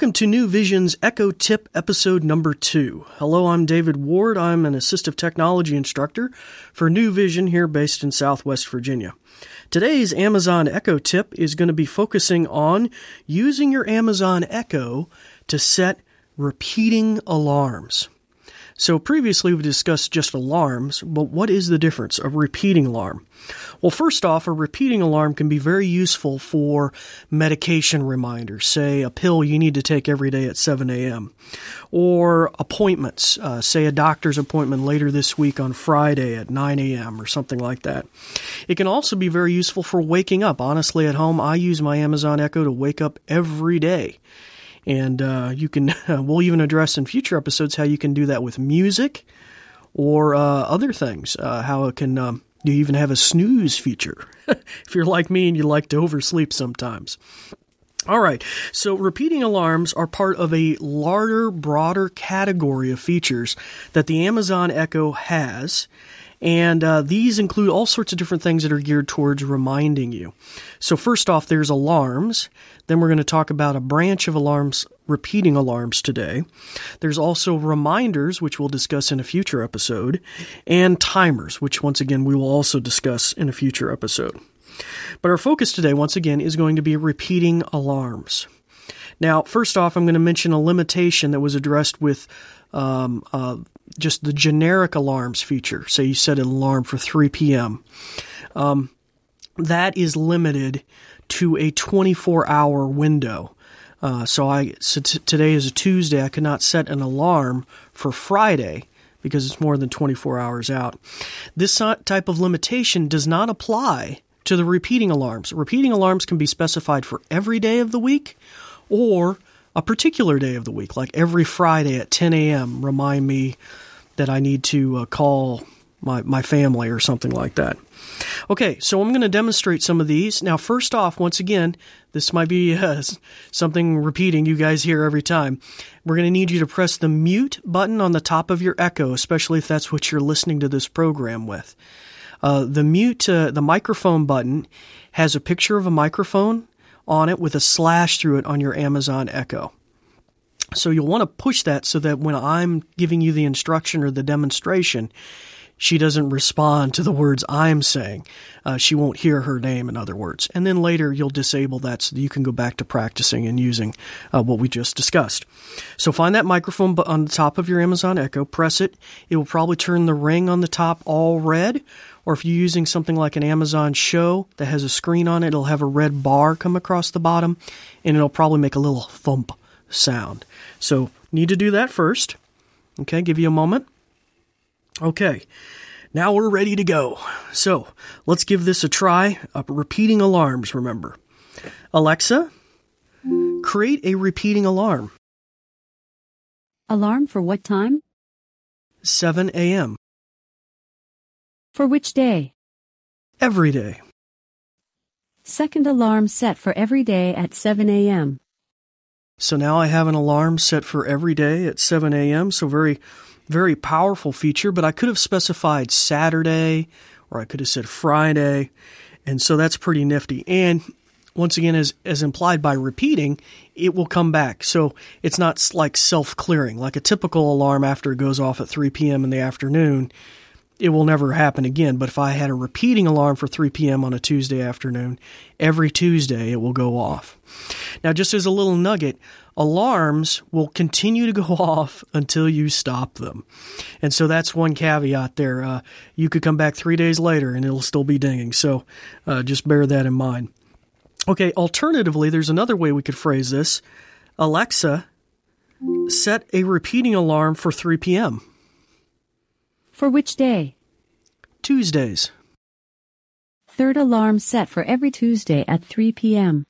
Welcome to New Vision's Echo Tip episode number two. Hello, I'm David Ward. I'm an assistive technology instructor for New Vision here based in Southwest Virginia. Today's Amazon Echo tip is going to be focusing on using your Amazon Echo to set repeating alarms. So previously we discussed just alarms, but what is the difference? A repeating alarm. Well, first off, a repeating alarm can be very useful for medication reminders, say a pill you need to take every day at 7 a.m., or appointments, uh, say a doctor's appointment later this week on Friday at 9 a.m., or something like that. It can also be very useful for waking up. Honestly, at home, I use my Amazon Echo to wake up every day. And uh, you can, we'll even address in future episodes how you can do that with music or uh, other things, uh, how it can, um, you even have a snooze feature if you're like me and you like to oversleep sometimes. All right, so repeating alarms are part of a larger, broader category of features that the Amazon Echo has. And uh, these include all sorts of different things that are geared towards reminding you. So, first off, there's alarms. Then we're going to talk about a branch of alarms, repeating alarms today. There's also reminders, which we'll discuss in a future episode, and timers, which once again we will also discuss in a future episode. But our focus today, once again, is going to be repeating alarms. Now, first off, I'm going to mention a limitation that was addressed with um, uh, just the generic alarms feature. Say you set an alarm for 3 p.m. Um, that is limited to a 24 hour window. Uh, so I so t- today is a Tuesday. I could not set an alarm for Friday because it's more than 24 hours out. This type of limitation does not apply to the repeating alarms. Repeating alarms can be specified for every day of the week or a particular day of the week, like every Friday at 10 a.m. Remind me that I need to uh, call my, my family or something like that. Okay, so I'm going to demonstrate some of these. Now, first off, once again, this might be uh, something repeating you guys hear every time. We're going to need you to press the mute button on the top of your Echo, especially if that's what you're listening to this program with. Uh, the mute, uh, the microphone button has a picture of a microphone on it with a slash through it on your Amazon Echo. So you'll want to push that so that when I'm giving you the instruction or the demonstration, she doesn't respond to the words I'm saying. Uh, she won't hear her name, in other words. And then later you'll disable that so that you can go back to practicing and using uh, what we just discussed. So find that microphone on the top of your Amazon Echo, press it. It will probably turn the ring on the top all red. Or if you're using something like an Amazon Show that has a screen on it, it'll have a red bar come across the bottom and it'll probably make a little thump sound. So need to do that first. Okay, give you a moment. Okay, now we're ready to go. So let's give this a try. Uh, repeating alarms, remember. Alexa, create a repeating alarm. Alarm for what time? 7 a.m. For which day? Every day. Second alarm set for every day at 7 a.m. So now I have an alarm set for every day at 7 a.m. So very very powerful feature, but I could have specified Saturday or I could have said Friday. And so that's pretty nifty. And once again, as, as implied by repeating, it will come back. So it's not like self clearing, like a typical alarm after it goes off at 3 p.m. in the afternoon. It will never happen again. But if I had a repeating alarm for 3 p.m. on a Tuesday afternoon, every Tuesday it will go off. Now, just as a little nugget, alarms will continue to go off until you stop them. And so that's one caveat there. Uh, you could come back three days later and it'll still be dinging. So uh, just bear that in mind. Okay, alternatively, there's another way we could phrase this Alexa, set a repeating alarm for 3 p.m. For which day? Tuesdays. Third alarm set for every Tuesday at 3 p.m.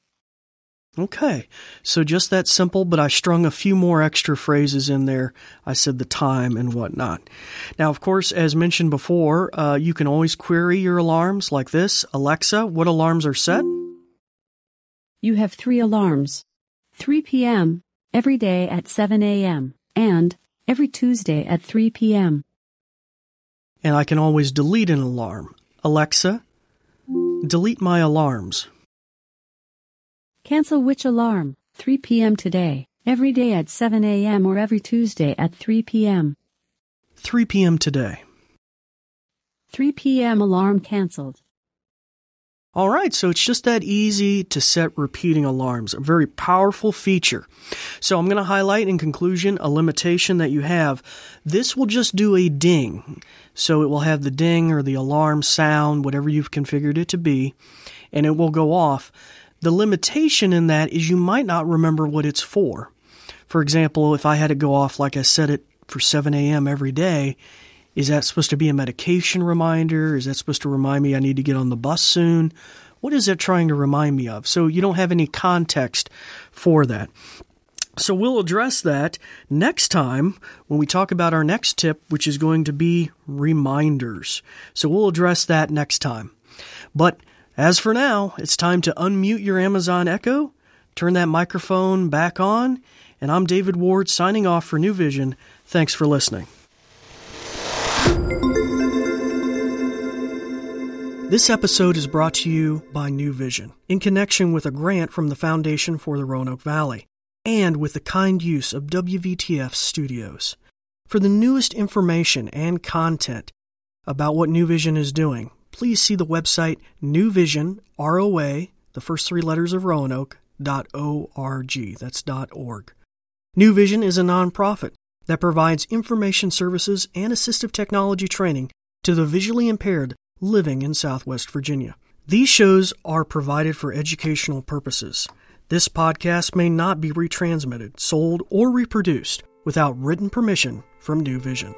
Okay, so just that simple, but I strung a few more extra phrases in there. I said the time and whatnot. Now, of course, as mentioned before, uh, you can always query your alarms like this Alexa, what alarms are set? You have three alarms 3 p.m., every day at 7 a.m., and every Tuesday at 3 p.m. And I can always delete an alarm. Alexa, delete my alarms. Cancel which alarm? 3 p.m. today. every day at 7 a.m. or every Tuesday at 3 p.m. 3 p.m. today. 3 p.m. alarm canceled. All right, so it's just that easy to set repeating alarms, a very powerful feature. So I'm going to highlight in conclusion a limitation that you have. This will just do a ding. So it will have the ding or the alarm sound, whatever you've configured it to be, and it will go off. The limitation in that is you might not remember what it's for. For example, if I had to go off like I set it for 7 a.m. every day, is that supposed to be a medication reminder? Is that supposed to remind me I need to get on the bus soon? What is that trying to remind me of? So you don't have any context for that. So we'll address that next time when we talk about our next tip, which is going to be reminders. So we'll address that next time. But as for now, it's time to unmute your Amazon Echo, turn that microphone back on, and I'm David Ward signing off for New Vision. Thanks for listening. This episode is brought to you by New Vision in connection with a grant from the Foundation for the Roanoke Valley and with the kind use of WVTF Studios. For the newest information and content about what New Vision is doing, please see the website New Vision, ROA, the first three letters of Roanoke, dot .org. That's dot .org. New Vision is a nonprofit that provides information services and assistive technology training to the visually impaired living in Southwest Virginia. These shows are provided for educational purposes. This podcast may not be retransmitted, sold, or reproduced without written permission from New Vision.